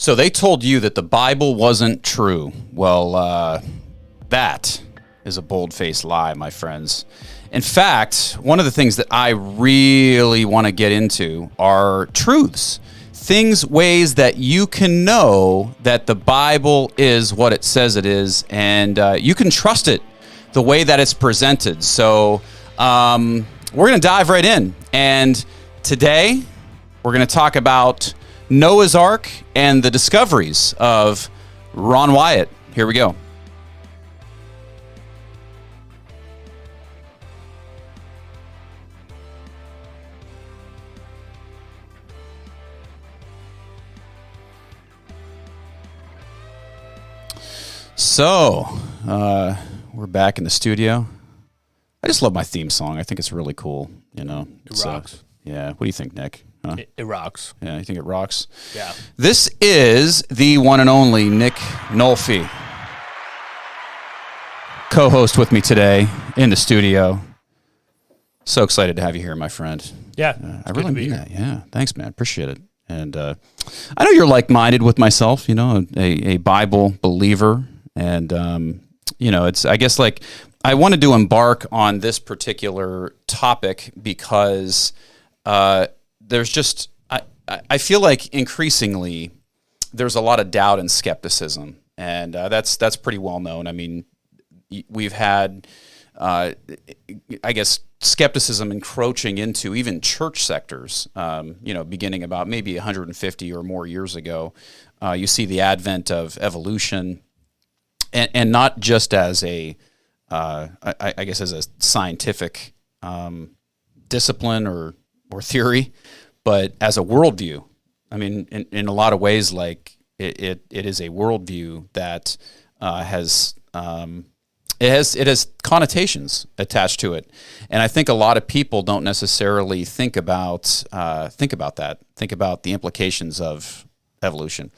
So they told you that the Bible wasn't true. Well, uh, that is a bold faced lie, my friends. In fact, one of the things that I really want to get into are truths. Things, ways that you can know that the Bible is what it says it is, and uh, you can trust it the way that it's presented. So, um, we're going to dive right in. And today, we're going to talk about Noah's Ark and the discoveries of Ron Wyatt. Here we go. So, uh, we're back in the studio. I just love my theme song. I think it's really cool. You know, It uh, rocks. yeah. What do you think, Nick? Huh? It, it rocks. Yeah, you think it rocks? Yeah. This is the one and only Nick Nolfi, co-host with me today in the studio. So excited to have you here, my friend. Yeah. I it's good really mean that. Yeah, thanks, man. Appreciate it. And uh, I know you're like-minded with myself. You know, a, a Bible believer, and um, you know, it's. I guess like I wanted to embark on this particular topic because uh, there's just I, I feel like increasingly there's a lot of doubt and skepticism, and uh, that's that's pretty well known. I mean, we've had, uh, I guess, skepticism encroaching into even church sectors. Um, you know, beginning about maybe 150 or more years ago, uh, you see the advent of evolution, and, and not just as a, uh, I, I guess, as a scientific um, discipline or or theory, but as a worldview. I mean, in, in a lot of ways, like it, it, it is a worldview that uh, has um, it has it has connotations attached to it, and I think a lot of people don't necessarily think about uh, think about that. Think about the implications of evolution.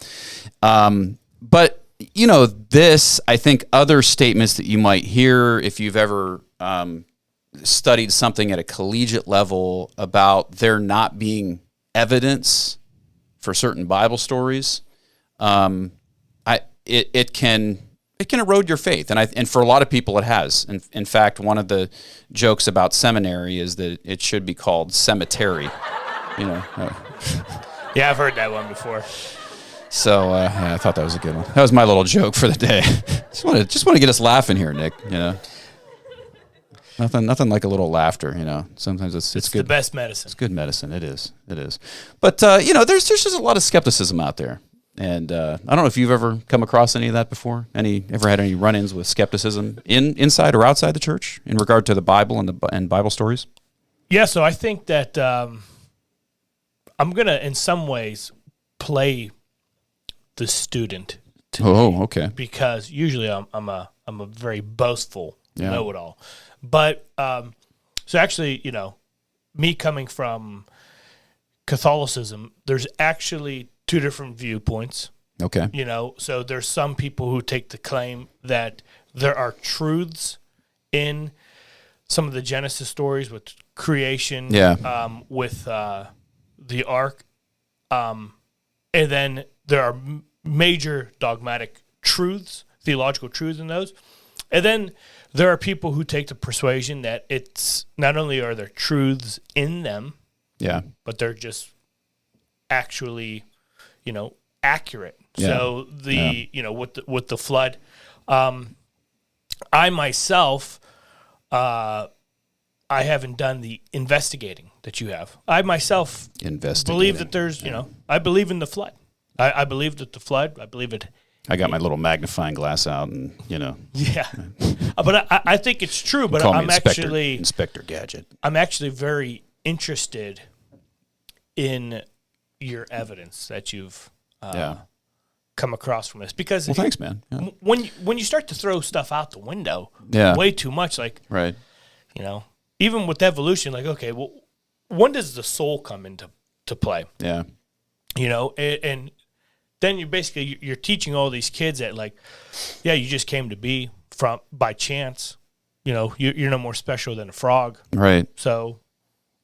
Um, but you know, this I think other statements that you might hear if you've ever um, studied something at a collegiate level about there not being evidence for certain Bible stories, um, I it, it can it can erode your faith, and I and for a lot of people it has. In, in fact, one of the jokes about seminary is that it should be called cemetery. You know, uh, Yeah, I've heard that one before. so uh, yeah, I thought that was a good one. That was my little joke for the day. just want to just want to get us laughing here, Nick. You know, nothing nothing like a little laughter. You know, sometimes it's it's, It's the best medicine. It's good medicine. It is. It is. But uh, you know, there's there's just a lot of skepticism out there, and uh, I don't know if you've ever come across any of that before. Any ever had any run-ins with skepticism in inside or outside the church in regard to the Bible and the and Bible stories? Yeah, so I think that um, I'm gonna, in some ways, play the student to Oh, okay. because usually I'm, I'm a I'm a very boastful Yeah. know-it-all, but um, so actually, you know, me coming from Catholicism, there's actually two different viewpoints. Okay. You know, so there's some people who take the claim that there are truths in some of the Genesis stories with creation, Yeah. um, with uh, the ark, um, and then there are m- major dogmatic truths, theological truths in those, and then there are people who take the persuasion that it's not only are there truths in them, Yeah. but they're just actually, you know, accurate. Yeah. So the Yeah. you know with the, with the flood, um, I myself, uh, I haven't done the investigating that you have. I myself believe that there's you know I believe in the flood. I, I believe that the flood. I believe it. I got my little magnifying glass out, and you know, Yeah, Uh, but I, I think it's true. But I'm Inspector actually Inspector Gadget. I'm actually very interested in your evidence that you've uh, yeah. come across from this because Well, thanks, man. Yeah. when you, when you start to throw stuff out the window Yeah. way too much like Right. you know even with evolution like okay well when does the soul come into to play Yeah. you know and, and then you basically you're teaching all these kids that like yeah you just came to be from by chance you know you, you're no more special than a frog Right. so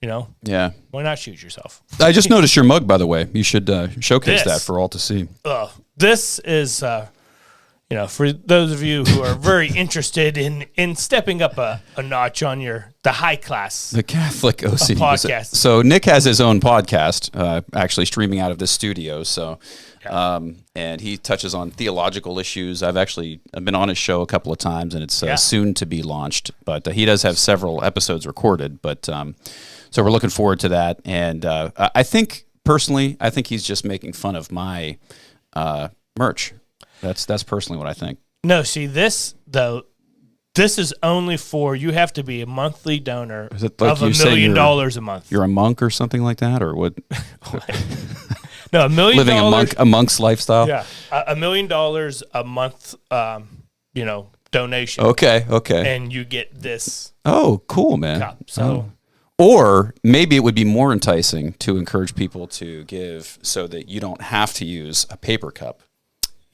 You know, Yeah. why not shoot yourself? I just noticed your mug, by the way. You should uh, showcase This. that for all to see. uh, this is uh, you know for those of you who are very interested in in stepping up a, a notch on your the high class The Catholic OCD podcast. So Nick has his own podcast, uh, actually streaming out of this studio. So, um, and he touches on theological issues. I've actually I've been on his show a couple of times, and it's uh, Yeah. soon to be launched. But uh, he does have several episodes recorded. But um, so we're looking forward to that. And uh, I think personally, I think he's just making fun of my uh, merch. That's that's personally what I think. no see this though this is only for you have to be a monthly donor Is it like of a million dollars a month You're a monk or something like that, or what? no a million Living a dollars monk a monk's lifestyle. yeah a, a million dollars a month um you know donation Okay. Okay. and you get this Oh, cool, man. cup so Oh. Or maybe it would be more enticing to encourage people to give so that you don't have to use a paper cup.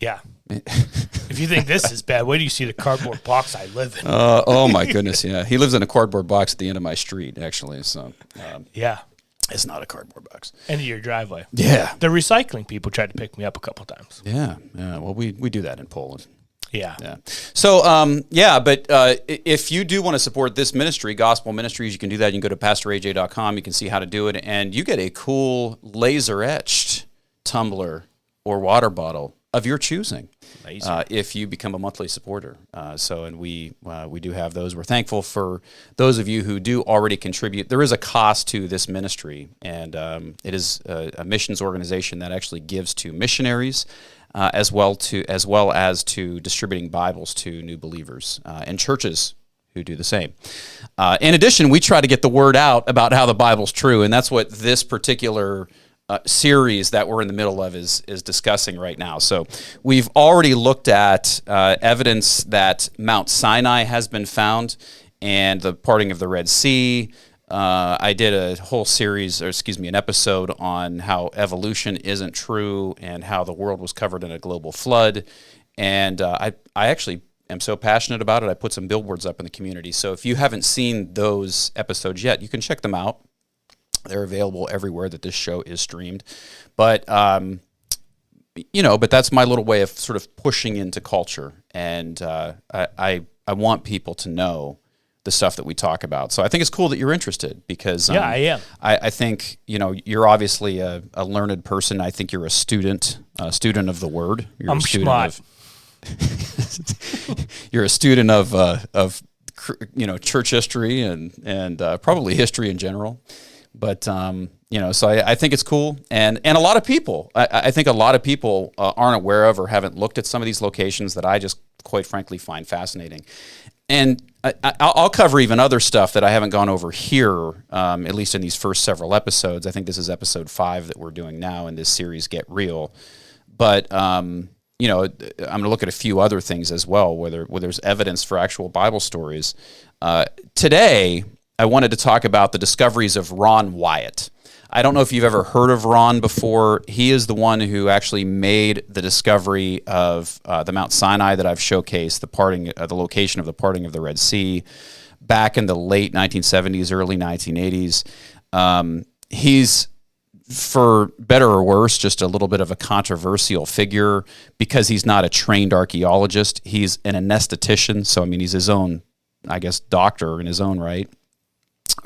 yeah if you think this is bad where do you see the cardboard box i live in Uh, oh my goodness, yeah. He lives in a cardboard box at the end of my street, actually. So um, yeah it's not a cardboard box. end of your driveway Yeah, The recycling people tried to pick me up a couple times. yeah, yeah. Well, we we do that in Poland. Yeah. Yeah. So, um, yeah, but uh, if you do want to support this ministry, Gospel Ministries, you can do that. You can go to pastoraj.com. You can see how to do it, and you get a cool laser etched tumbler or water bottle of your choosing. Uh, if you become a monthly supporter, uh, so and we uh, we do have those. We're thankful for those of you who do already contribute. There is a cost to this ministry, and um, it is a, a missions organization that actually gives to missionaries, uh, as well to as well as to distributing Bibles to new believers uh, and churches who do the same. Uh, in addition, we try to get the word out about how the Bible's true, and that's what this particular uh, series that we're in the middle of is is discussing right now. So we've already looked at uh, evidence that Mount Sinai has been found, and the parting of the Red Sea. Uh, I did a whole series, or excuse me, an episode on how evolution isn't true and how the world was covered in a global flood. And uh, I, I actually am so passionate about it. I put some billboards up in the community. So if you haven't seen those episodes yet, you can check them out. They're available everywhere that this show is streamed. But um, you know, but that's my little way of sort of pushing into culture, and uh, I, I I want people to know the stuff that we talk about. So I think it's cool that you're interested because um, Yeah, I am. I, I think you know you're obviously a, a learned person. I think you're a student, a student of the word. You're I'm a student smart. of you're a student of uh, of you know church history and and uh, probably history in general. But um, you know, so I, I think it's cool, and and a lot of people, I, I think a lot of people uh, aren't aware of or haven't looked at some of these locations that I just quite frankly find fascinating. And I, I, I'll cover even other stuff that I haven't gone over here, um, at least in these first several episodes. I think this is episode five that we're doing now in this series, Get Real. But um, you know, I'm going to look at a few other things as well, where, there, where there's evidence for actual Bible stories. Uh, today, I wanted to talk about the discoveries of Ron Wyatt. I don't know if you've ever heard of Ron before. He is the one who actually made the discovery of uh, the Mount Sinai that I've showcased, the parting, uh, the location of the parting of the Red Sea, back in the late 1970s, early 1980s. Um, he's for better or worse, just a little bit of a controversial figure because he's not a trained archaeologist. He's an anesthetician. So, I mean, he's his own, I guess, doctor in his own right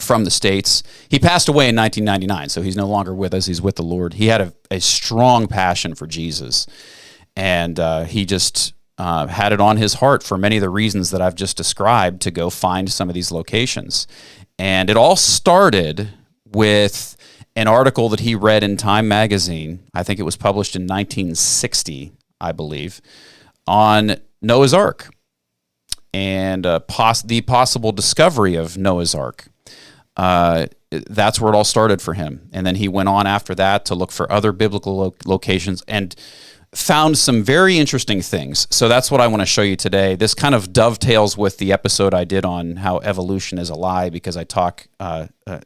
from the States. He passed away in 1999, so he's no longer with us. He's with the Lord. He had a, a strong passion for Jesus, and uh, he just uh, had it on his heart for many of the reasons that I've just described to go find some of these locations. And it all started with an article that he read in Time magazine. I think it was published in 1960, I believe, on Noah's Ark and uh, pos- the possible discovery of Noah's Ark. Uh, that's where it all started for him. And then he went on after that to look for other biblical lo- locations and found some very interesting things. So that's what I want to show you today. This kind of dovetails with the episode I did on how evolution is a lie because I talk uh, uh,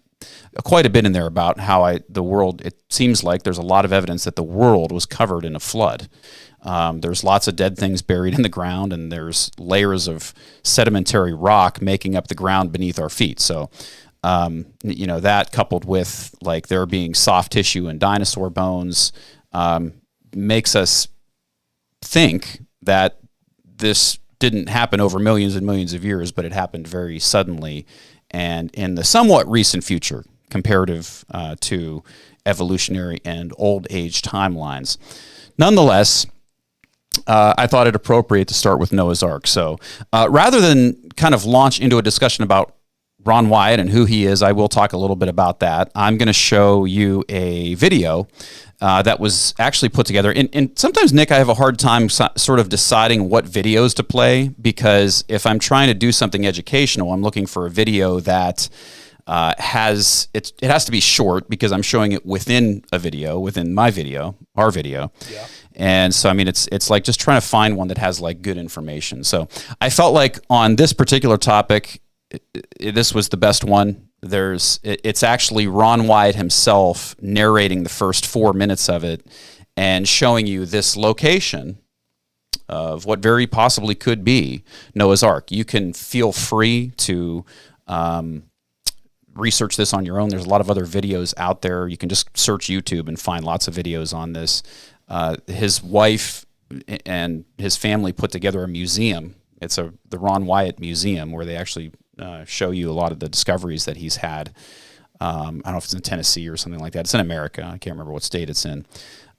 quite a bit in there about how I the world. It seems like there's a lot of evidence that the world was covered in a flood. Um, there's lots of dead things buried in the ground, and there's layers of sedimentary rock making up the ground beneath our feet. So um, you know that coupled with like there being soft tissue and dinosaur bones um, makes us think that this didn't happen over millions and millions of years, but it happened very suddenly and in the somewhat recent future, comparative uh, to evolutionary and old age timelines. Nonetheless, uh, I thought it appropriate to start with Noah's Ark. So uh, rather than kind of launch into a discussion about Ron Wyatt and who he is, I will talk a little bit about that. I'm going to show you a video uh, that was actually put together. And, and, sometimes, Nick, I have a hard time so, sort of deciding what videos to play because if I'm trying to do something educational, I'm looking for a video that uh, has it, it has to be short because I'm showing it within a video, within my video, our video. Yeah. And so, I mean, it's it's like just trying to find one that has like good information. So I felt like on this particular topic, it, this was the best one. There's it, it's actually Ron Wyatt himself narrating the first four minutes of it and showing you this location of what very possibly could be Noah's Ark. You can feel free to um, research this on your own. There's a lot of other videos out there. You can just search YouTube and find lots of videos on this. Uh, his wife and his family put together a museum. It's a the Ron Wyatt Museum where they actually uh, show you a lot of the discoveries that he's had. Um, I don't know if it's in Tennessee or something like that. It's in America. I can't remember what state it's in.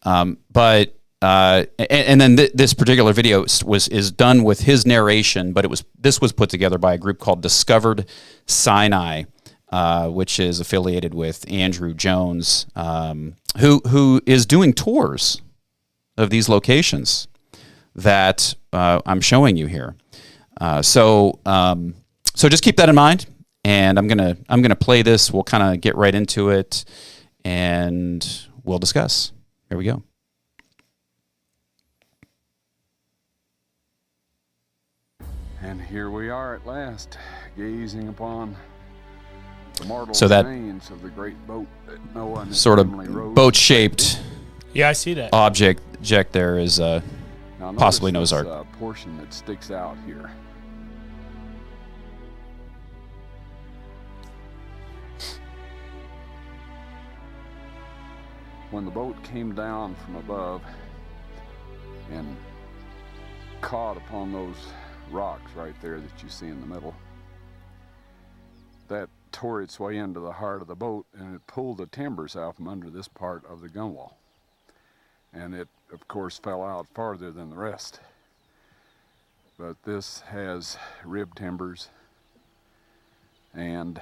Um, but uh, and, and, then th- this particular video was is done with his narration, but it was this was put together by a group called Discovered Sinai, uh, which is affiliated with Andrew Jones, um, who who is doing tours of these locations that uh, I'm showing you here. Uh, so um, so just keep that in mind. And I'm gonna I'm gonna play this. We'll kind of get right into it, and we'll discuss. Here we go. And here we are at last, gazing upon the mortal so that remains of the great boat that Noah sort of boat-shaped yeah, I see that object. Object there is uh, possibly Noah's Ark. Uh, portion that sticks out here. When the boat came down from above and caught upon those rocks right there that you see in the middle, that tore its way into the heart of the boat and it pulled the timbers out from under this part of the gunwale. And it, of course, fell out farther than the rest. But this has rib timbers and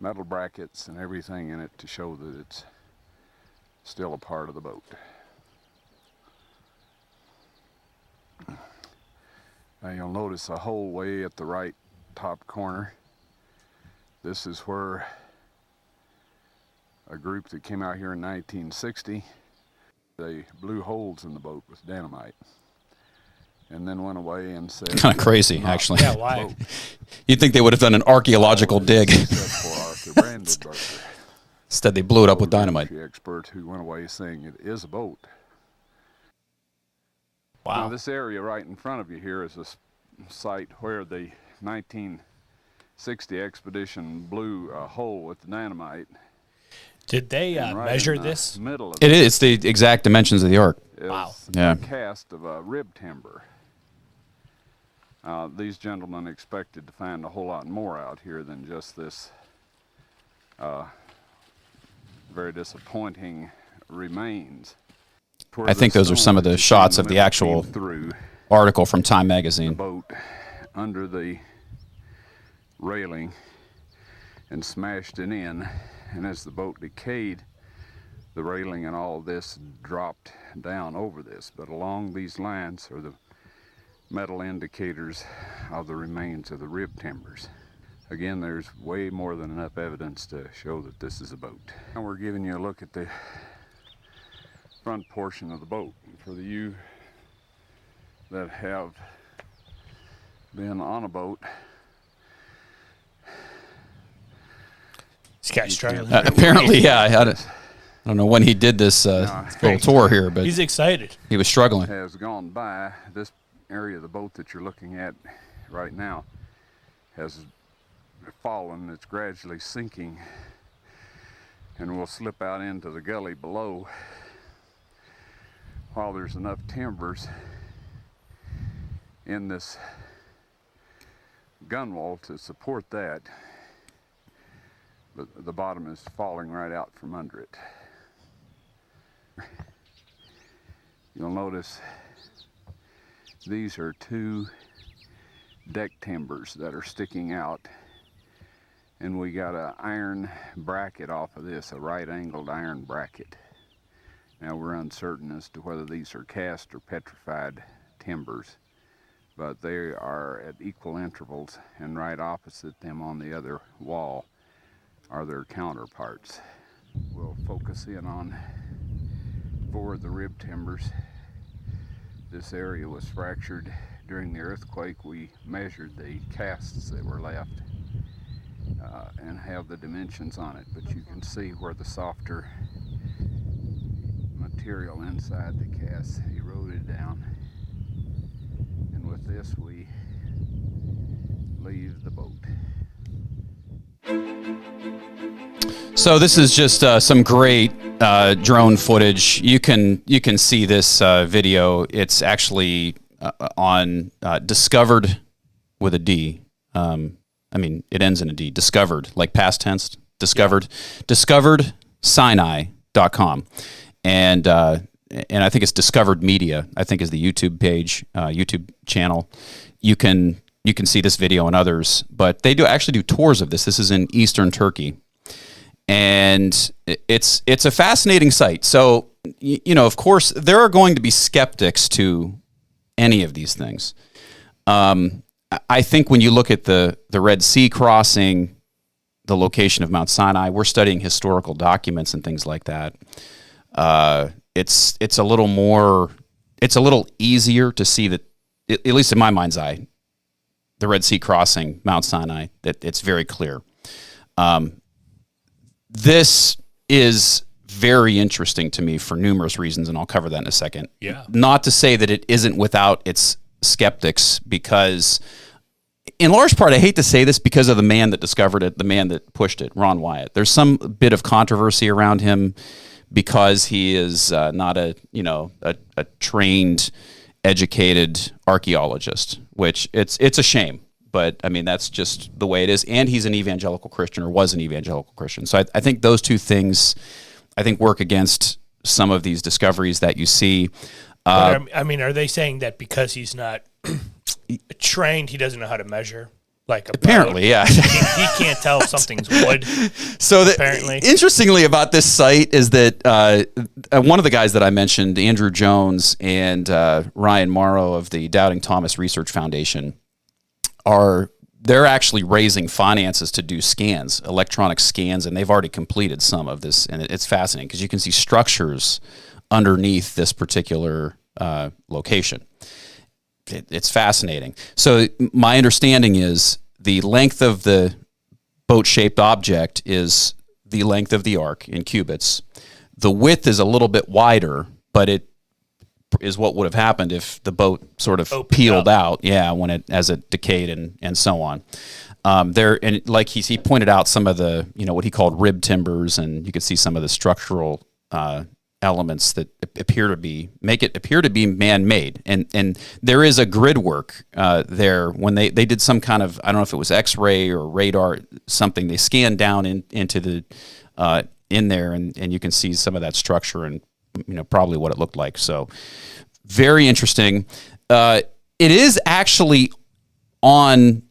metal brackets and everything in it to show that it's still a part of the boat. Now you'll notice a hole way at the right top corner. This is where a group that came out here in 1960, they blew holes in the boat with dynamite and then went away and said kind of crazy actually. Yeah why? you'd think they would have done an archaeological dig Instead, they blew it up with dynamite. Expert who went away saying it is a boat. Wow. Now, this area right in front of you here is a site where the 1960 expedition blew a hole with the dynamite. Did they uh, right measure this? Middle of it is. It's the exact dimensions of the ark. Wow. Yeah. cast of a rib timber. Uh, these gentlemen expected to find a whole lot more out here than just this uh, very disappointing remains. I think those are some of the shots of the actual article from Time magazine. boat under the railing and smashed it in, and as the boat decayed, the railing and all this dropped down over this. But along these lines are the metal indicators of the remains of the rib timbers. Again, there's way more than enough evidence to show that this is a boat. Now we're giving you a look at the front portion of the boat. For the you that have been on a boat, this guy's struggling. Uh, apparently, yeah. I, I, don't know when he did this uh, little tour here, but he's excited. He was struggling. Has gone by this area of the boat that you're looking at right now has fallen, it's gradually sinking and will slip out into the gully below. While there's enough timbers in this gunwale to support that but the bottom is falling right out from under it. You'll notice these are two deck timbers that are sticking out and we got a iron bracket off of this a right angled iron bracket. Now we're uncertain as to whether these are cast or petrified timbers but they are at equal intervals and right opposite them on the other wall are their counterparts. We'll focus in on four of the rib timbers. This area was fractured during the earthquake, we measured the casts that were left uh, and have the dimensions on it. But you can see where the softer material inside the cast eroded down. And with this, we leave the boat. So this is just uh, some great uh, drone footage. You can you can see this uh, video. It's actually uh, on uh, discovered with a D. Um, I mean, it ends in a D. Discovered, like past tense. Discovered. Discovered Sinai.com. And uh, and I think it's Discovered Media. I think is the YouTube page, uh, YouTube channel. You can you can see this video and others, but they do actually do tours of this. This is in Eastern Turkey and it's it's a fascinating site. So you know, of course, there are going to be skeptics to any of these things. Um, I think when you look at the the Red Sea crossing, the location of Mount Sinai, we're studying historical documents and things like that. Uh, it's it's a little more, it's a little easier to see that, at least in my mind's eye, the Red Sea crossing, Mount Sinai, that it's very clear. Um, this is very interesting to me for numerous reasons, and I'll cover that in a second. Yeah. Not to say that it isn't without its skeptics, because in large part, I hate to say this because of the man that discovered it, the man that pushed it, Ron Wyatt. There's some bit of controversy around him because he is uh, not a you know a, a trained, educated archaeologist, which it's it's a shame but I mean that's just the way it is. And he's an evangelical Christian or was an evangelical Christian. So I, I think those two things, I think, work against some of these discoveries that you see. Uh, I mean, are they saying that because he's not trained, he doesn't know how to measure? Like apparently, boat? yeah, he, he, can't tell if something's wood. So the, apparently, interestingly about this site is that uh, uh, one of the guys that I mentioned, Andrew Jones and uh, Ryan Mauro of the Doubting Thomas Research Foundation, are they're actually raising finances to do scans, electronic scans, and they've already completed some of this. And it's fascinating because you can see structures underneath this particular uh, location. It, it's fascinating. So, my understanding is the length of the boat shaped object is the length of the ark in cubits. The width is a little bit wider, but it is what would have happened if the boat sort of Opened peeled up. out. Yeah, when it as it decayed and and so on. Um, there and like he he pointed out some of the you know what he called rib timbers, and you could see some of the structural uh, elements that appear to be make it appear to be man-made and and there is a grid work uh, there when they they did some kind of I don't know if it was x-ray or radar something they scanned down in, into the uh, in there and and you can see some of that structure and you know probably what it looked like. So very interesting. Uh, it is actually on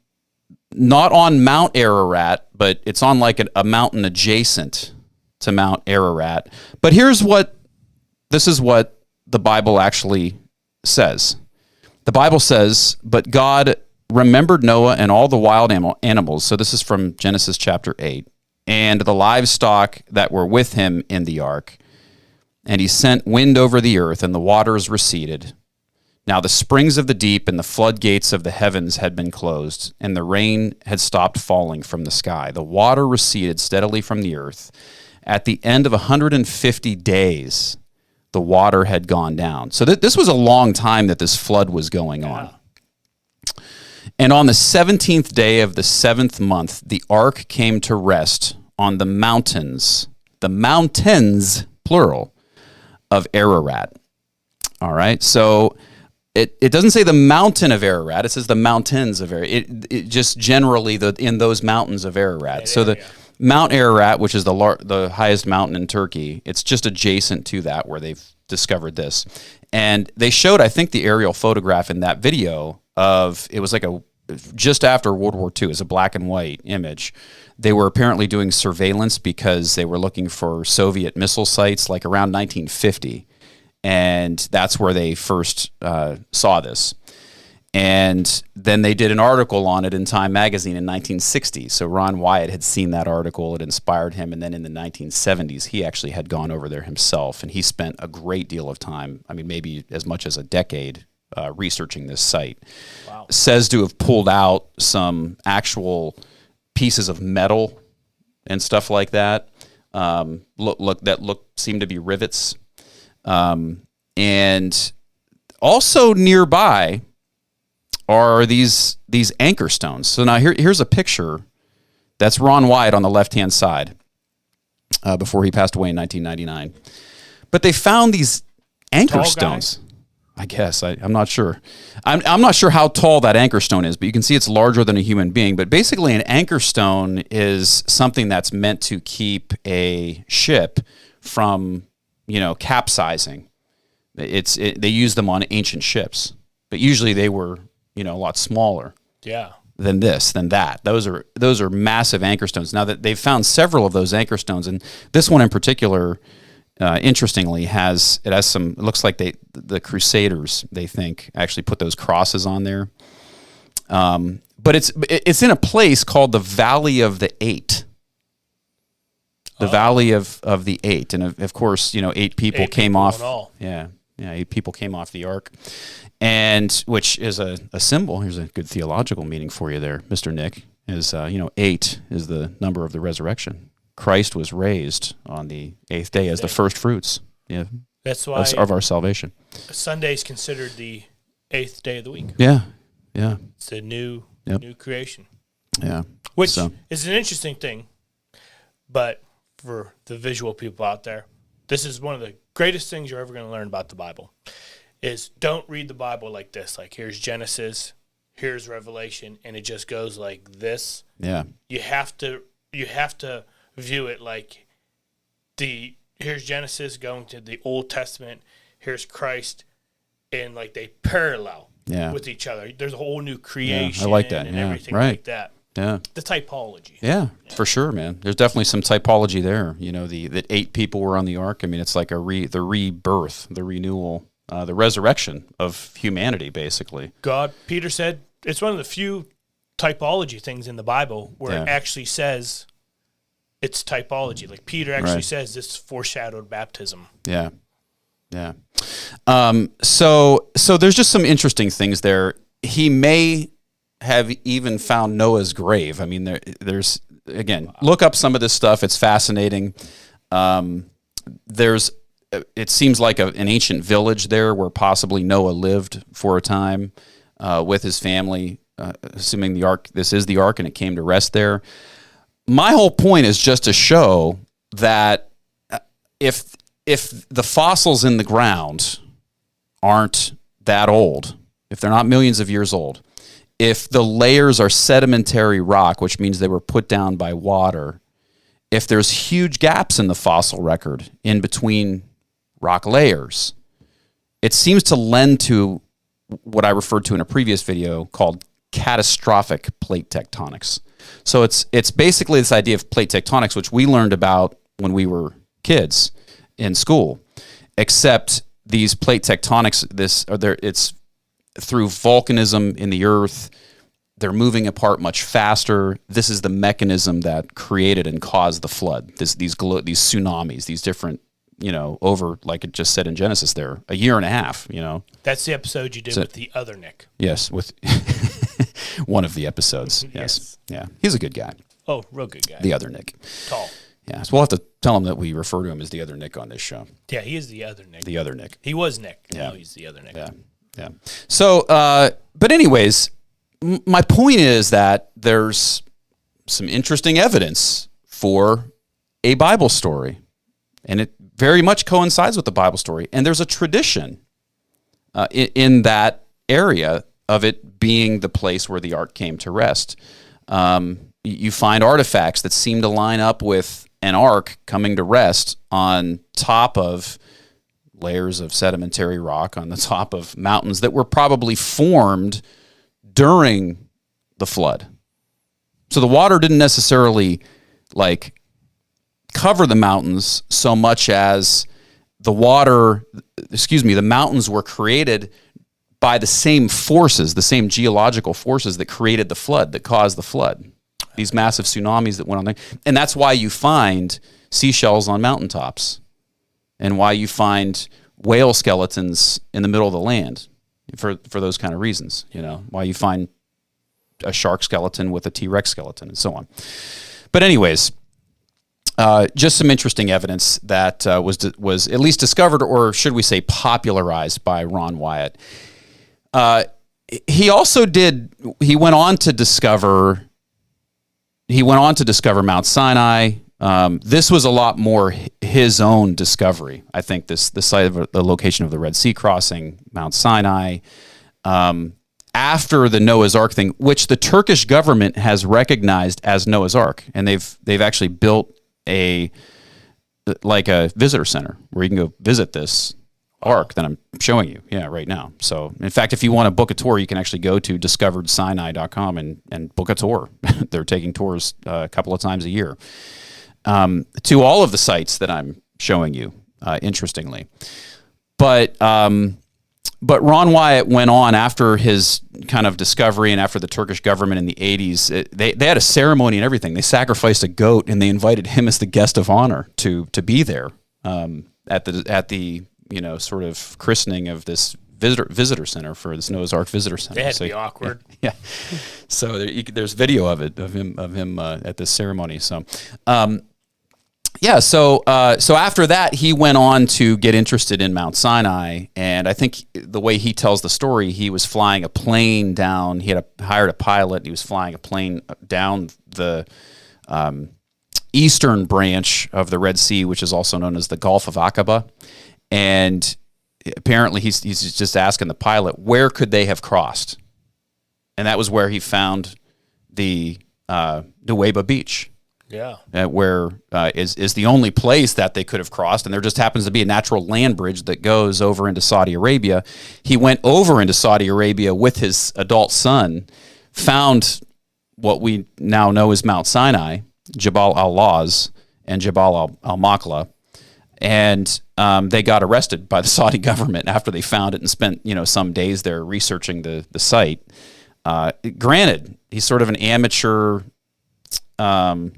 not on Mount Ararat, but it's on like a, a mountain adjacent to Mount Ararat. But here's what this is what the Bible actually says. The Bible says, "But God remembered Noah and all the wild animal, animals." So this is from Genesis chapter 8. And the livestock that were with him in the ark, and he sent wind over the earth, and the waters receded. Now the springs of the deep and the floodgates of the heavens had been closed, and the rain had stopped falling from the sky. The water receded steadily from the earth. At the end of 150 days, the water had gone down. So th- this was a long time that this flood was going on. And on the 17th day of the seventh month, the ark came to rest on the mountains, the mountains, plural, of Ararat. All right. So it, it doesn't say the mountain of Ararat. It says the mountains of Ararat. It, it just generally the in those mountains of Ararat. so the area. Mount Ararat, which is the lar- the highest mountain in Turkey, it's just adjacent to that where they've discovered this. And they showed, I think, the aerial photograph in that video of it was like a just after World War II, is a black and white image. They were apparently doing surveillance because they were looking for Soviet missile sites, like around 1950 and that's where they first uh, saw this. And then they did an article on it in Time magazine in 1960. So Ron Wyatt had seen that article, it inspired him. And then in the 1970s, he actually had gone over there himself and he spent a great deal of time, I mean, maybe as much as a decade, uh, researching this site. Wow. Says to have pulled out some actual pieces of metal and stuff like that. Um, look, look, that look seem to be rivets um, and also nearby are these these anchor stones. So now here, here's a picture. That's Ron Wyatt on the left hand side uh, before he passed away in 1999. But they found these anchor Tall guy? stones. I guess I, I'm not sure. I'm, I'm not sure how tall that anchor stone is, but you can see it's larger than a human being. But basically, an anchor stone is something that's meant to keep a ship from, you know, capsizing. It's it, they use them on ancient ships, but usually they were, you know, a lot smaller Yeah. than this, than that. Those are those are massive anchor stones. Now that they've found several of those anchor stones, and this one in particular, uh, interestingly, has it has some. It looks like they the Crusaders they think actually put those crosses on there. Um, but it's it's in a place called the Valley of the Eight. The Valley of, of the Eight, and of, of course, you know, eight people Eight came people off. all. Yeah, yeah, eight people came off the ark, and which is a, a symbol. Here's a good theological meaning for you there, Mister Nick. Is uh, you know eight is the number of the resurrection. Christ was raised on the eighth day as the first fruits yeah, That's why of, of our salvation. Sunday is considered the eighth day of the week. Yeah, yeah, It's a new Yep. new creation, yeah. which So- is an interesting thing. But for the visual people out there, this is one of the greatest things you're ever going to learn about the Bible. Is don't read the Bible like this. Like here's Genesis, here's Revelation, and it just goes like this. Yeah, you have to you have to view it like the here's Genesis going to the Old Testament, here's Christ, and like they parallel Yeah. with each other. There's a whole new creation. I like that, and yeah, everything right. like that. Yeah. The typology. Yeah, for sure, man. There's definitely some typology there. You know, the that eight people were on the ark. I mean, it's like a re the rebirth, the renewal, uh, the resurrection of humanity, basically. God, Peter said it's one of the few typology things in the Bible where it actually says it's typology. Like Peter actually Right. says this foreshadowed baptism. Yeah, yeah. Um, so so there's just some interesting things there. He may have even found Noah's grave. I mean, there there's again look up some of this stuff. It's fascinating. Um, there's it seems like a, an ancient village there where possibly Noah lived for a time uh, with his family, uh, assuming the ark. This is the ark, and it came to rest there. My whole point is just to show that uh, if if the fossils in the ground aren't that old, if they're not millions of years old, if the layers are sedimentary rock, which means they were put down by water, if there's huge gaps in the fossil record in between rock layers, it seems to lend to what I referred to in a previous video called catastrophic plate tectonics. So it's it's basically this idea of plate tectonics, which we learned about when we were kids in school, except these plate tectonics, this or there, it's through volcanism in the earth. They're moving apart much faster. This is the mechanism that created and caused the flood. This, these glo- these tsunamis, these different, you know, over like it just said in Genesis, there a year and a half. You know, That's the episode you did with the other Nick. yes, with one of the episodes. Yes, yeah, he's a good guy. Oh, real good guy. The other Nick. Tall. Yeah, so we'll have to tell him that we refer to him as the other Nick on this show. Yeah, he is the other Nick. The other Nick. he was Nick. Yeah. Now he's the other Nick. Yeah, yeah. So, uh, but anyways, my point is that there's some interesting evidence for a Bible story, and it very much coincides with the Bible story. And there's a tradition uh, in, in that area of it being the place where the ark came to rest. Um, you find artifacts that seem to line up with an ark coming to rest on top of layers of sedimentary rock on the top of mountains that were probably formed during the flood. So the water didn't necessarily like cover the mountains so much as the water, excuse me, the mountains were created by the same forces, the same geological forces that created the flood, that caused the flood. These massive tsunamis that went on there. And that's why you find seashells on mountaintops and why you find whale skeletons in the middle of the land for, for those kind of reasons, you know, why you find a shark skeleton with a T-Rex skeleton and so on. But anyways, uh, just some interesting evidence that uh, was was at least discovered, or should we say, popularized by Ron Wyatt. Uh, he also did. He went on to discover. He went on to discover Mount Sinai. Um, this was a lot more his own discovery. I think this the site of the location of the Red Sea crossing, Mount Sinai. Um, after the Noah's Ark thing, which the Turkish government has recognized as Noah's Ark, and they've they've actually built a like a visitor center where you can go visit this ark that I'm showing you. Yeah, right now. So, in fact, if you want to book a tour, you can actually go to discoveredsinai.com and and book a tour. They're taking tours uh, a couple of times a year um, to all of the sites that I'm showing you. Uh, interestingly, but um, but Ron Wyatt went on after his kind of discovery and after the Turkish government in the 80s. It, they, they had a ceremony and everything. They sacrificed a goat and they invited him as the guest of honor to to be there um, at the at the you know sort of christening of this visitor visitor center for this Noah's Ark visitor center. They had So- to be awkward. yeah. So there, you, there's video of it of him of him uh, at this ceremony. So, um, yeah. So uh, so after that, he went on to get interested in Mount Sinai, and I think the way he tells the story, he was flying a plane down. He had a, hired a pilot. And he was flying a plane down the um, eastern branch of the Red Sea, which is also known as the Gulf of Aqaba, and apparently he's he's just asking the pilot where could they have crossed and that was where he found the uh, Nuweiba Beach, Yeah. uh, where uh, is is the only place that they could have crossed, and there just happens to be a natural land bridge that goes over into Saudi Arabia. He went over into Saudi Arabia with his adult son, found what we now know as Mount Sinai, Jabal al Lawz, and Jabal al, al Makla, and um, they got arrested by the Saudi government after they found it and spent you know some days there researching the the site. Uh, granted, he's sort of an amateur. Um,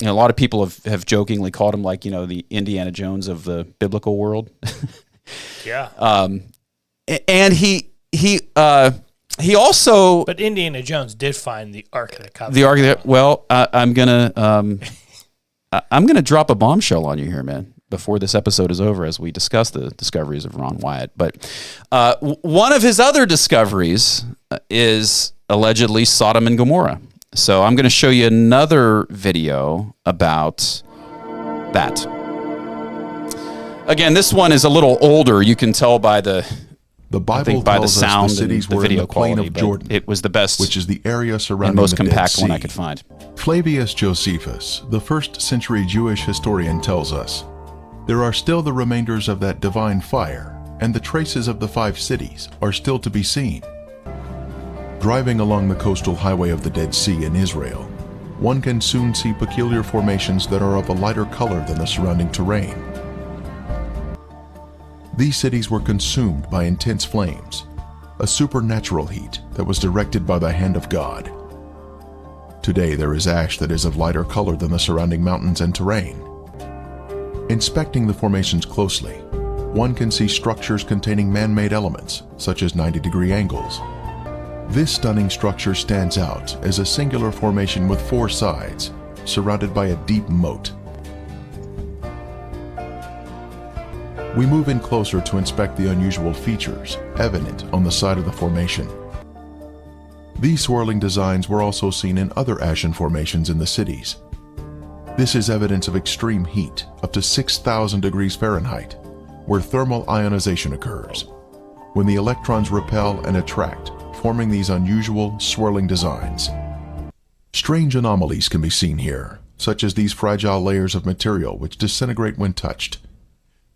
you know, a lot of people have, have jokingly called him like you know the Indiana Jones of the biblical world, Yeah. A- and he he uh, he also but Indiana Jones did find the Ark of the Covenant. the argument. Well, I, I'm gonna um, I- I'm gonna drop a bombshell on you here, man. Before this episode is over, as we discuss the discoveries of Ron Wyatt, but uh, w- one of his other discoveries uh, is allegedly Sodom and Gomorrah. So I'm going to show you another video about that. Again, this one is a little older. You can tell by the The Bible by the tells sound us the cities the were video in the plain quality, of Jordan, it was the best which is the area surrounding most the Dead compact one I could find. Flavius Josephus, the first century Jewish historian, tells us there are still the remainders of that divine fire, and the traces of the five cities are still to be seen. Driving along the coastal highway of the Dead Sea in Israel, one can soon see peculiar formations that are of a lighter color than the surrounding terrain. These cities were consumed by intense flames, a supernatural heat that was directed by the hand of God. Today there is ash that is of lighter color than the surrounding mountains and terrain. Inspecting the formations closely, one can see structures containing man-made elements, such as 90-degree angles. This stunning structure stands out as a singular formation with four sides, surrounded by a deep moat. We move in closer to inspect the unusual features evident on the side of the formation. These swirling designs were also seen in other ashen formations in the cities. This is evidence of extreme heat, up to 6,000 degrees Fahrenheit, where thermal ionization occurs, when the electrons repel and attract, forming these unusual swirling designs. Strange anomalies can be seen here, such as these fragile layers of material which disintegrate when touched.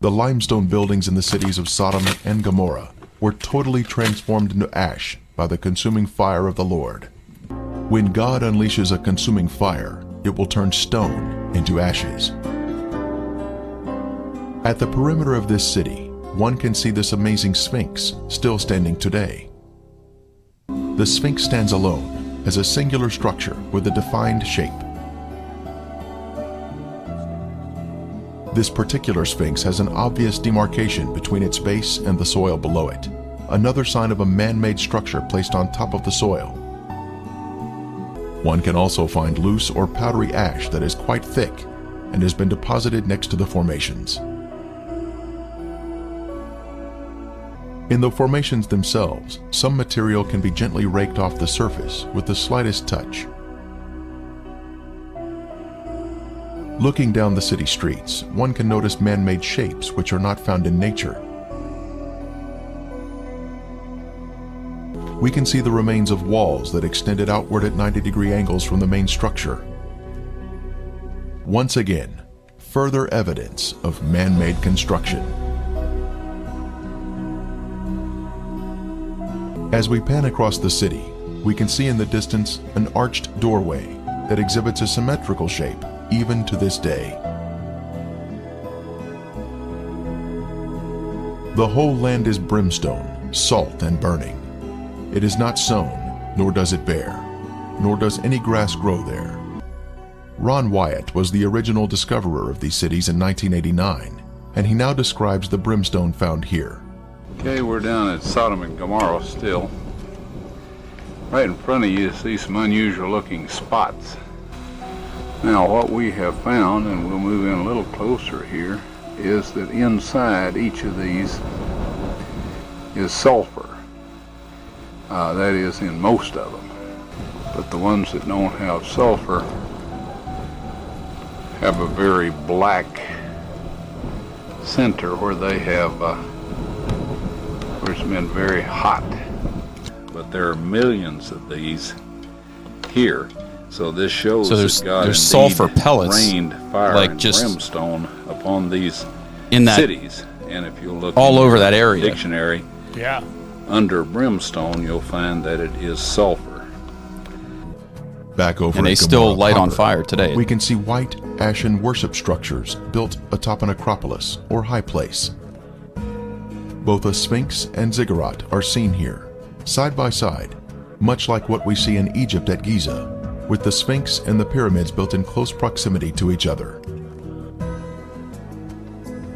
The limestone buildings in the cities of Sodom and Gomorrah were totally transformed into ash by the consuming fire of the Lord. When God unleashes a consuming fire, it will turn stone into ashes. At the perimeter of this city, one can see this amazing Sphinx still standing today. The Sphinx stands alone as a singular structure with a defined shape. This particular Sphinx has an obvious demarcation between its base and the soil below it, another sign of a man-made structure placed on top of the soil. One can also find loose or powdery ash that is quite thick and has been deposited next to the formations. In the formations themselves, some material can be gently raked off the surface with the slightest touch. Looking down the city streets, one can notice man-made shapes which are not found in nature. We can see the remains of walls that extended outward at 90 degree angles from the main structure. Once again, further evidence of man-made construction. As we pan across the city, we can see in the distance an arched doorway that exhibits a symmetrical shape even to this day. The whole land is brimstone, salt and burning. It is not sown, nor does it bear, nor does any grass grow there. Ron Wyatt was the original discoverer of these cities in 1989, and he now describes the brimstone found here. Okay, we're down at Sodom and Gomorrah still. Right in front of you see some unusual looking spots. Now what we have found, and we'll move in a little closer here, is that inside each of these is sulfur. Uh, that is in most of them. But the ones that don't have sulfur have a very black center where they have uh, where it's been very hot. But there are millions of these here. So this shows So there's- that God there's indeed sulfur pellets, rained fire like and just brimstone upon these in that cities. And if you look all over that area. dictionary Yeah. under brimstone, you'll find that it is sulfur. Back over and at they still Gomorrah light on fire today. We can see white, ashen worship structures built atop an acropolis or high place. Both a sphinx and ziggurat are seen here, side by side, much like what we see in Egypt at Giza, with the sphinx and the pyramids built in close proximity to each other.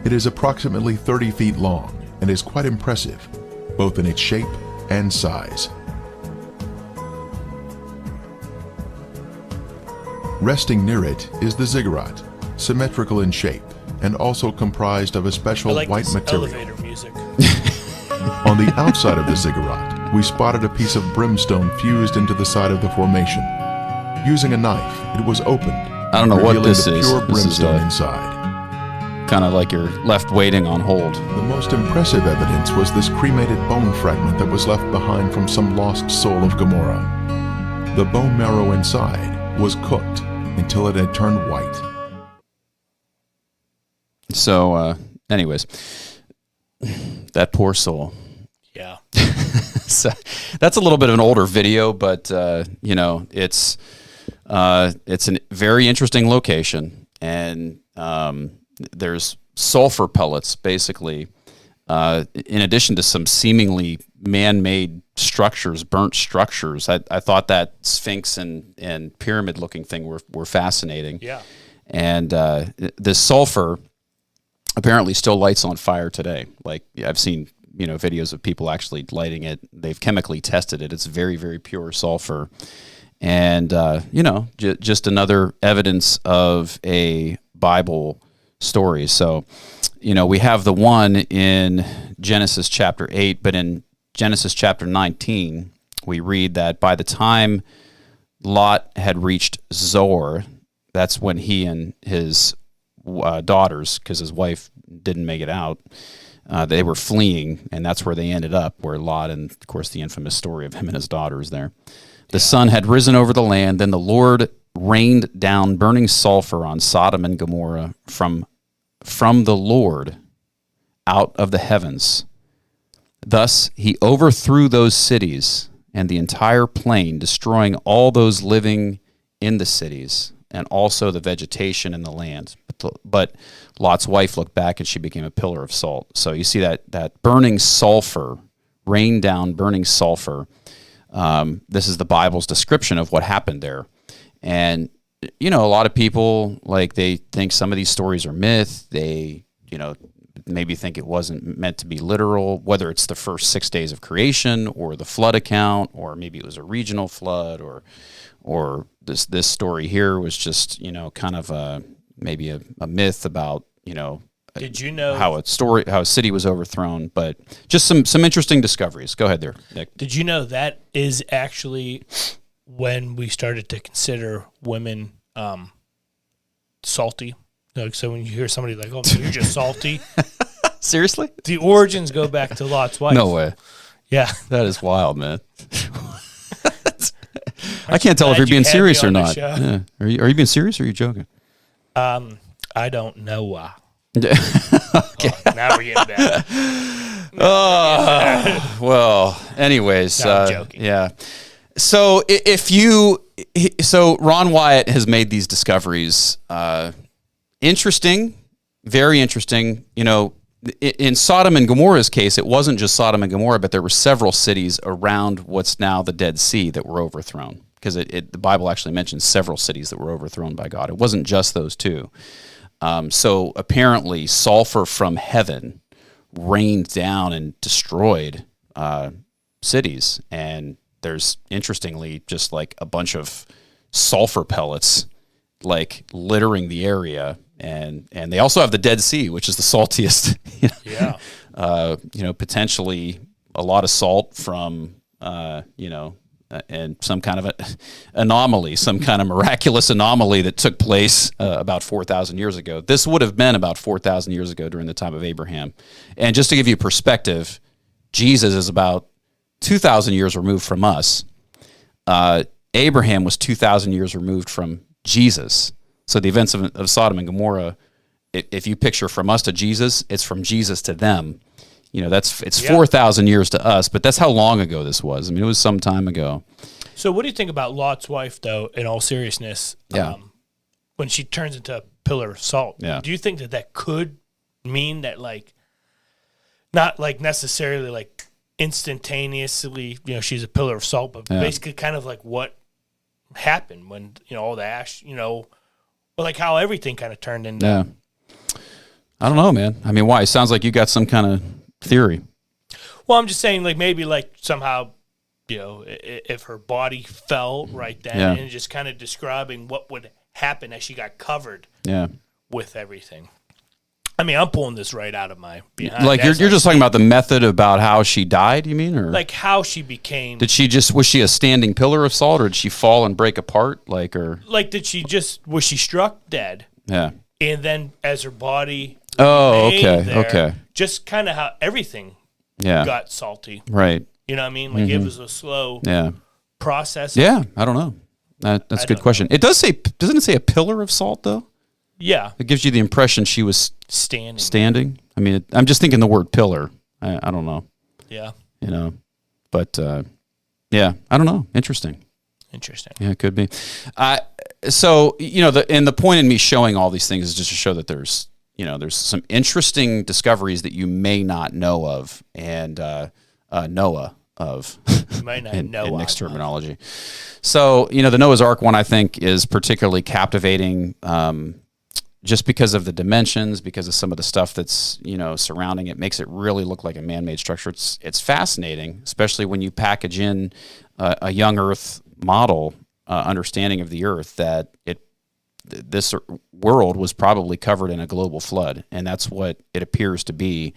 It is approximately 30 feet long and is quite impressive, both in its shape and size. Resting near it is the ziggurat, symmetrical in shape and also comprised of a special like white material. On the outside of the ziggurat, we spotted a piece of brimstone fused into the side of the formation. Using a knife, it was opened. I don't know what this the is. Pure This is, brimstone uh, inside. kind of like you're left waiting on hold. The most impressive evidence was this cremated bone fragment that was left behind from some lost soul of Gomorrah. The bone marrow inside was cooked until it had turned white. So, uh, anyways, that poor soul. Yeah. so that's a little bit of an older video, but uh, you know, it's uh, it's a very interesting location, and um, there's sulfur pellets basically. Uh, in addition to some seemingly man-made structures, burnt structures, I, I thought that sphinx and, and pyramid-looking thing were, were fascinating. Yeah. And uh, the sulfur apparently still lights on fire today. Like I've seen, you know, videos of people actually lighting it. They've chemically tested it. It's very, very pure sulfur, and uh, you know, j- just another evidence of a Bible story. So, you know, we have the one in Genesis chapter eight, but in Genesis chapter nineteen, we read that by the time Lot had reached Zoar, that's when he and his uh, daughters, because his wife didn't make it out, uh, they were fleeing, and that's where they ended up, where Lot, and of course, the infamous story of him and his daughters there. The sun had risen over the land, then the Lord rained down burning sulfur on Sodom and Gomorrah from, from the Lord out of the heavens. Thus he overthrew those cities and the entire plain, destroying all those living in the cities and also the vegetation in the land. But, the, but Lot's wife looked back and she became a pillar of salt. So you see that that burning sulfur, rain down burning sulfur. Um, this is the Bible's description of what happened there. And you know, a lot of people like they think some of these stories are myth. They, you know, maybe think it wasn't meant to be literal, whether it's the first six days of creation or the flood account, or maybe it was a regional flood, or or this this story here was just you know kind of a maybe a, a myth about you know Did you know how a story how a city was overthrown, but just some some interesting discoveries. Go ahead there, Nick. Did you know that is actually when we started to consider women um, salty? Like, so when you hear somebody like, "Oh, you're just salty," Seriously? the origins go back to Lot's wife. No way. Yeah, That is wild, man. I can't tell if you're being me serious or not. Yeah. Are you are you being serious or are you joking? um, I don't know why. Okay, Now we're getting bad. Oh, well, anyways, No, I'm uh, joking. yeah. So if you, so Ron Wyatt has made these discoveries, uh, interesting, very interesting. You know, in Sodom and Gomorrah's case, it wasn't just Sodom and Gomorrah, but there were several cities around what's now the Dead Sea that were overthrown. Because the Bible actually mentions several cities that were overthrown by God. It wasn't just those two. Um, so apparently, sulfur from heaven rained down and destroyed uh, cities. And there's interestingly just like a bunch of sulfur pellets like littering the area. And, and they also have the Dead Sea, which is the saltiest. you know, Yeah. uh, you know, potentially a lot of salt from, uh, you know, uh, and some kind of a anomaly, some kind of miraculous anomaly that took place uh, about 4,000 years ago. This would have been about 4,000 years ago during the time of Abraham. And just to give you perspective, Jesus is about 2,000 years removed from us. Uh, Abraham was 2,000 years removed from Jesus. So the events of, of Sodom and Gomorrah, i- if you picture from us to Jesus, it's from Jesus to them. You know, that's it's Yeah. 4,000 years to us, but that's how long ago this was. I mean, it was some time ago. So, what do you think about Lot's wife, though? In all seriousness, Yeah. Um, when she turns into a pillar of salt, Yeah. do you think that that could mean that, like, not like necessarily like instantaneously, you know, she's a pillar of salt, but Yeah. basically kind of like what happened when you know all the ash, you know, well, like how everything kind of turned into. Yeah. I don't know, man. I mean, why? It sounds like you got some kind of theory. Well, I'm just saying, like maybe like somehow, you know, if her body fell right then, Yeah. and just kind of describing what would happen as she got covered Yeah. with everything. I mean, I'm pulling this right out of my behind. like you're, you're just talking about the method about how she died, you mean? Or like how she became. did she just, was she a standing pillar of salt or did she fall and break apart? Like, or, like did she just was she struck dead, yeah. and then as her body. Oh, okay. there, Okay. Just kind of how everything Yeah. got salty. Right. You know what I mean? Like it mm-hmm. was a slow Yeah. process. Yeah. I don't know. That, that's I a good question. It does say, doesn't it say a pillar of salt though? Yeah. It gives you the impression she was Standing. standing. I mean, it, I'm just thinking the word pillar. I, I don't know, yeah. you know, but uh, yeah, I don't know. Interesting. Interesting. Yeah, it could be. Uh, so you know, the and the point in me showing all these things is just to show that there's you know there's some interesting discoveries that you may not know of and uh, uh, Noah of You might not in, know. in mixed terminology. So you know, the Noah's Ark one I think is particularly captivating. Um, just because of the dimensions, because of some of the stuff that's you know surrounding it, makes it really look like a man-made structure. It's it's fascinating, especially when you package in uh, a young Earth model uh, understanding of the Earth that it th- this world was probably covered in a global flood, and that's what it appears to be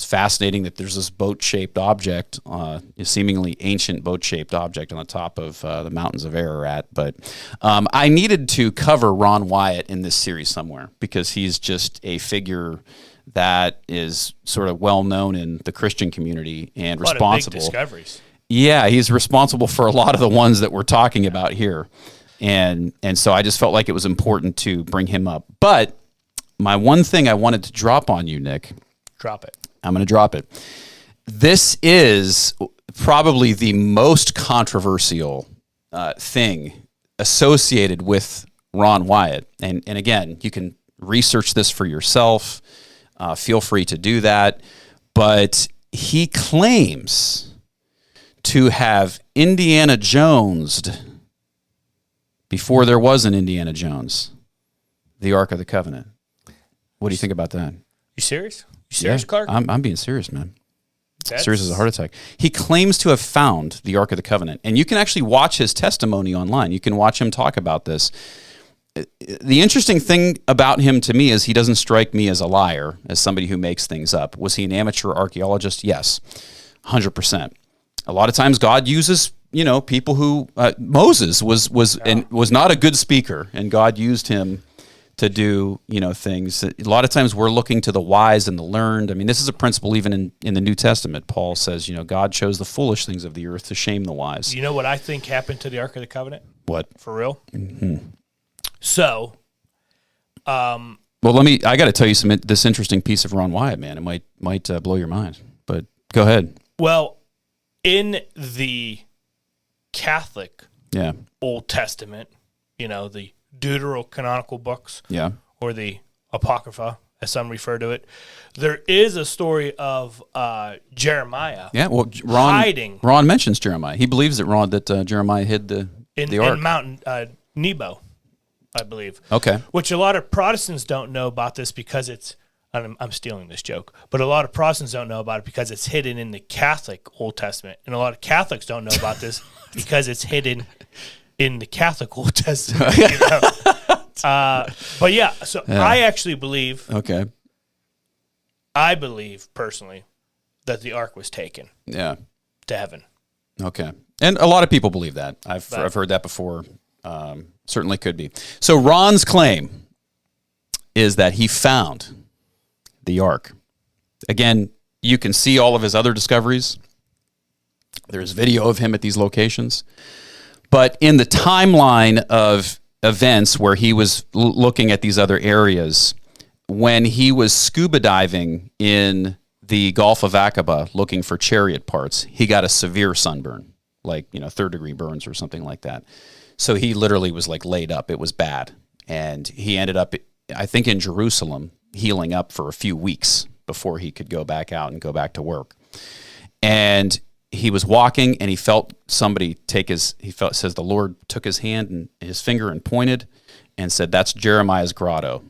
it's fascinating that there's this boat-shaped object, uh, a seemingly ancient boat-shaped object on the top of uh, the mountains of Ararat. But um, I needed to cover Ron Wyatt in this series somewhere because he's just a figure that is sort of well known in the Christian community and A lot of big responsible. discoveries. Yeah, he's responsible for a lot of the ones that we're talking about here. And and so I just felt like it was important to bring him up. But my one thing I wanted to drop on you, Nick, Drop it. I'm going to drop it. This is probably the most controversial uh, thing associated with Ron Wyatt. And, and again, you can research this for yourself. Uh, feel free to do that. But he claims to have Indiana Jonesed before there was an Indiana Jones, the Ark of the Covenant. What do you think about that? You serious? You serious, Yeah, Clark? I'm, I'm being serious, man. That's- Serious as a heart attack. He claims to have found the Ark of the Covenant, and you can actually watch his testimony online. You can watch him talk about this. The interesting thing about him to me is he doesn't strike me as a liar, as somebody who makes things up. Was he an amateur archaeologist? Yes, hundred percent. A lot of times, God uses you know people who uh, Moses was was and was not a good speaker, and God used him to do you know things. A lot of times we're looking to the wise and the learned. I mean, this is a principle even in, in the New Testament. Paul says, you know, God chose the foolish things of the earth to shame the wise. You know what I think happened to the Ark of the Covenant? What? For real? Mm-hmm. So, um, Well, let me. I got to tell you some this interesting piece of Ron Wyatt, man. It might might uh, blow your mind. But go ahead. well, in the Catholic Yeah, Old Testament, you know, the deuterocanonical books yeah, or the Apocrypha, as some refer to it, there is a story of uh, Jeremiah yeah. Well, Ron Hiding. Ron mentions Jeremiah. He believes that Ron that uh, Jeremiah hid the in, the ark. in Mountain uh, Nebo, I believe. okay. which a lot of Protestants don't know about this because it's. I'm, I'm stealing this joke, but a lot of Protestants don't know about it because it's hidden in the Catholic Old Testament, and a lot of Catholics don't know about this because it's hidden in the Catholic Old Testament. You know? uh, but yeah, so I actually believe, Okay. I believe personally, that the Ark was taken Yeah. to heaven. Okay. And a lot of people believe that. I've, I've heard that before. Um, certainly could be. So Ron's claim is that he found the ark. Again, you can see all of his other discoveries. There's video of him at these locations. But in the timeline of events where he was l- looking at these other areas, when he was scuba diving in the Gulf of Aqaba looking for chariot parts, he got a severe sunburn, like, you know, third degree burns or something like that. So he literally was like laid up. It was bad. And he ended up, I think, in Jerusalem, healing up for a few weeks before he could go back out and go back to work and he was walking and he felt somebody take his he felt says the lord took his hand and his finger and pointed and said that's jeremiah's grotto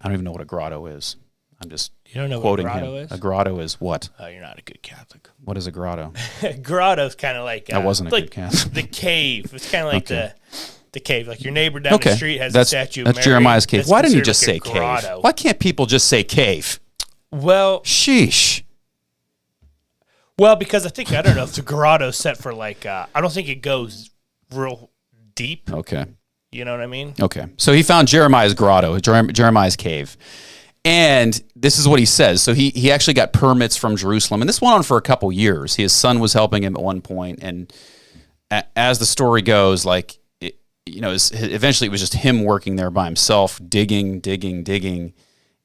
i don't even know what a grotto is i'm just You don't know what quoting grotto him is? a grotto is what Oh, you're not a good Catholic. what is a grotto Grotto's kind of like uh, wasn't a like good Catholic. the cave. It's kind of like Okay. the the cave. Like your neighbor down okay the street has that's, a statue. Of that's Mary. jeremiah's cave That's why didn't you just like say a cave why can't people just say cave Well, sheesh well, because I think I don't know if the grotto's set for like uh, I don't think it goes real deep. okay You know what I mean? Okay. So he found Jeremiah's grotto, Jer- Jeremiah's cave. And this is what he says. So he, he actually got permits from Jerusalem. And this went on for a couple years. His son was helping him at one point, And a- as the story goes, like, it, you know, eventually it was just him working there by himself, digging, digging, digging.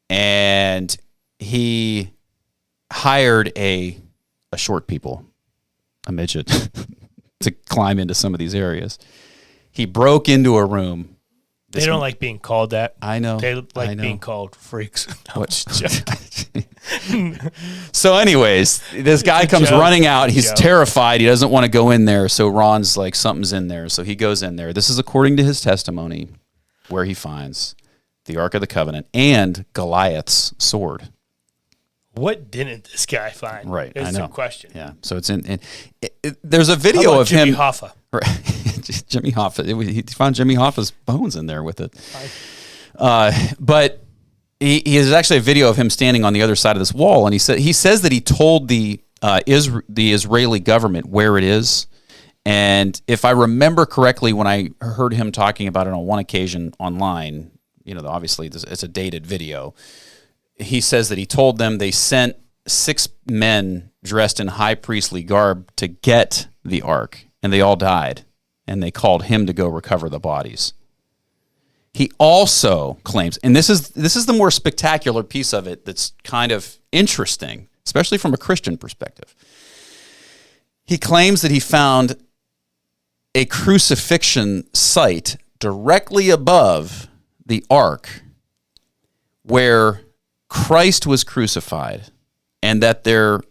And he hired a, a short people, a midget, to climb into some of these areas. He broke into a room. They don't like being called that. I know. They like know. being called freaks. No, What? just joking. so, anyways, this guy comes joke. running out. He's Joke. terrified. He doesn't want to go in there. So Ron's like, something's in there. So he goes in there. This is according to his testimony, where he finds the Ark of the Covenant and Goliath's sword. What didn't this guy find? Right, Is I the know. question. Yeah. So it's in. in it, it- there's a video of Jimmy him. Hoffa? Right. Jimmy Hoffa. It he found Jimmy Hoffa's bones in there with it. Uh, but he, he has actually a video of him standing on the other side of this wall, and he said he says that he told the uh, Isra- the Israeli government where it is. And if I remember correctly, when I heard him talking about it on one occasion online, you know, obviously this- it's a dated video. He says that he told them they sent six men dressed in high priestly garb to get the ark, and they all died. And they called him to go recover the bodies. He also claims, and this is this is the more spectacular piece of it that's kind of interesting, especially from a Christian perspective. He claims that he found a crucifixion site directly above the ark where Christ was crucified and that there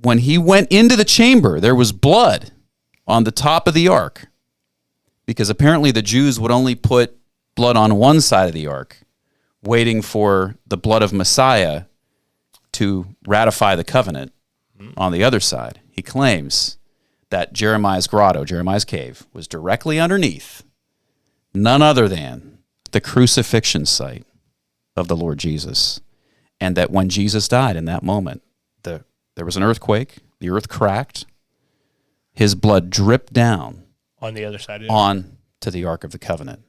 when he went into the chamber there was blood on the top of the ark because apparently the Jews would only put blood on one side of the ark waiting for the blood of Messiah to ratify the covenant hmm. on the other side. He claims that Jeremiah's grotto, Jeremiah's cave, was directly underneath none other than the crucifixion site of the Lord Jesus. And that when Jesus died in that moment, the, there was an earthquake, the earth cracked, his blood dripped down on the other side of it. on to the Ark of the Covenant.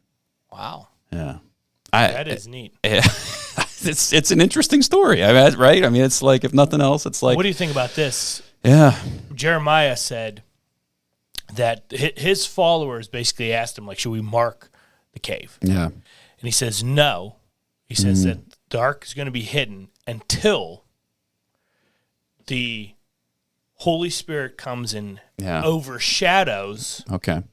Wow. Yeah. I, That is neat. it's it's an interesting story, I mean, right? I mean, it's like if nothing else, it's like What do you think about this? yeah, Jeremiah said that his followers basically asked him, like, should we mark the cave? yeah, And he says, no. He says mm-hmm. that the ark is going to be hidden until the Holy Spirit comes and Yeah. overshadows okay,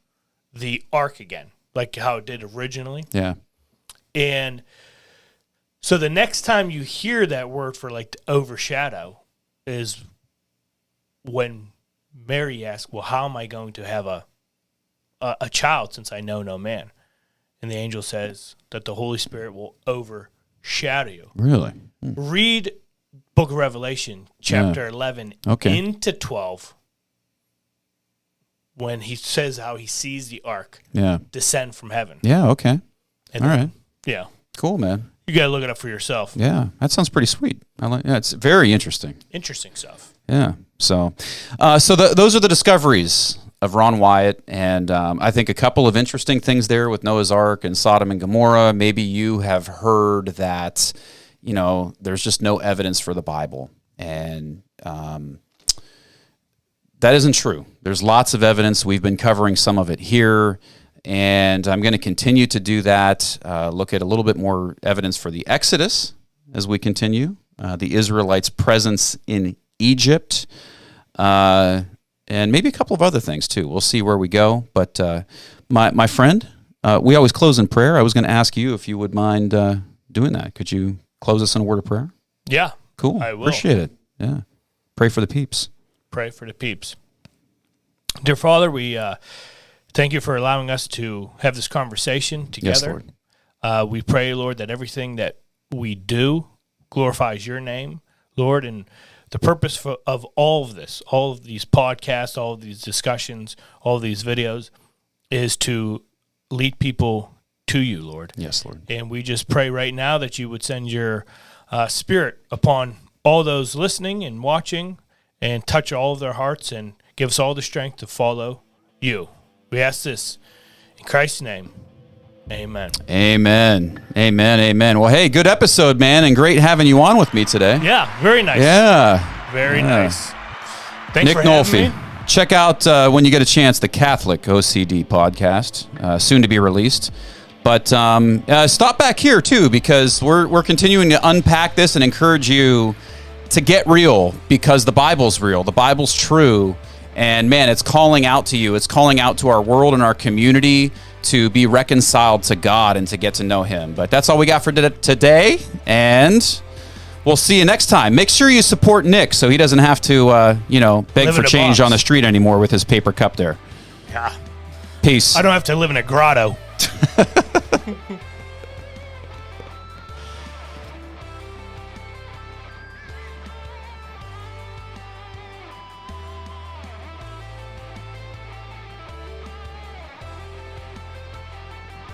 the ark again, like how it did originally. yeah, And so the next time you hear that word for like to overshadow is when Mary asks, "Well, how am I going to have a, a a child since I know no man?" And the angel says that the Holy Spirit will overshadow you. really, Read Book of Revelation, chapter eleven, Okay. into twelve, when he says how he sees the ark yeah, descend from heaven. yeah, okay, And all then- right, yeah, cool, man. you got to look it up for yourself. Yeah, that sounds pretty sweet. I like. Yeah, it's very interesting. Interesting stuff. Yeah. So, uh, so the, those are the discoveries of Ron Wyatt, and um, I think a couple of interesting things there with Noah's Ark and Sodom and Gomorrah. Maybe you have heard that, you know, there's just no evidence for the Bible, and um, that isn't true. There's lots of evidence. We've been covering some of it here, and I'm going to continue to do that. Uh, look at a little bit more evidence for the Exodus as we continue, uh, the Israelites' presence in Egypt, uh, and maybe a couple of other things too. We'll see where we go. But uh, my my friend, uh, we always close in prayer. I was going to ask you if you would mind uh, doing that. Could you close us in a word of prayer? Yeah. Cool. I will. Appreciate it. Yeah. Pray for the peeps. Pray for the peeps. Dear Father, we uh, thank you for allowing us to have this conversation together. Lord. Uh, we pray, Lord, that everything that we do glorifies your name, Lord, and the purpose for, of all of this, all of these podcasts, all of these discussions, all of these videos, is to lead people to you, Lord. Yes, Lord. And we just pray right now that you would send your uh, spirit upon all those listening and watching and touch all of their hearts and give us all the strength to follow you. We ask this in Christ's name. Amen. Amen. Amen. Amen. Well, hey, good episode, man, and great having you on with me today. Yeah, very nice. Yeah. Very Yeah. nice. Thanks Nick for Nolfi. me. Check out uh, when you get a chance the Catholic OCD podcast, uh, soon to be released. But um, uh, stop back here too because we're we're continuing to unpack this and encourage you to get real because the Bible's real. The Bible's true, and man, it's calling out to you. It's calling out to our world and our community to be reconciled to God and to get to know Him. But that's all we got for today, and. We'll see you next time. Make sure you support Nick so he doesn't have to, uh, you know, beg Live for change box. on the street anymore with his paper cup there. Yeah. Peace. I don't have to live in a grotto.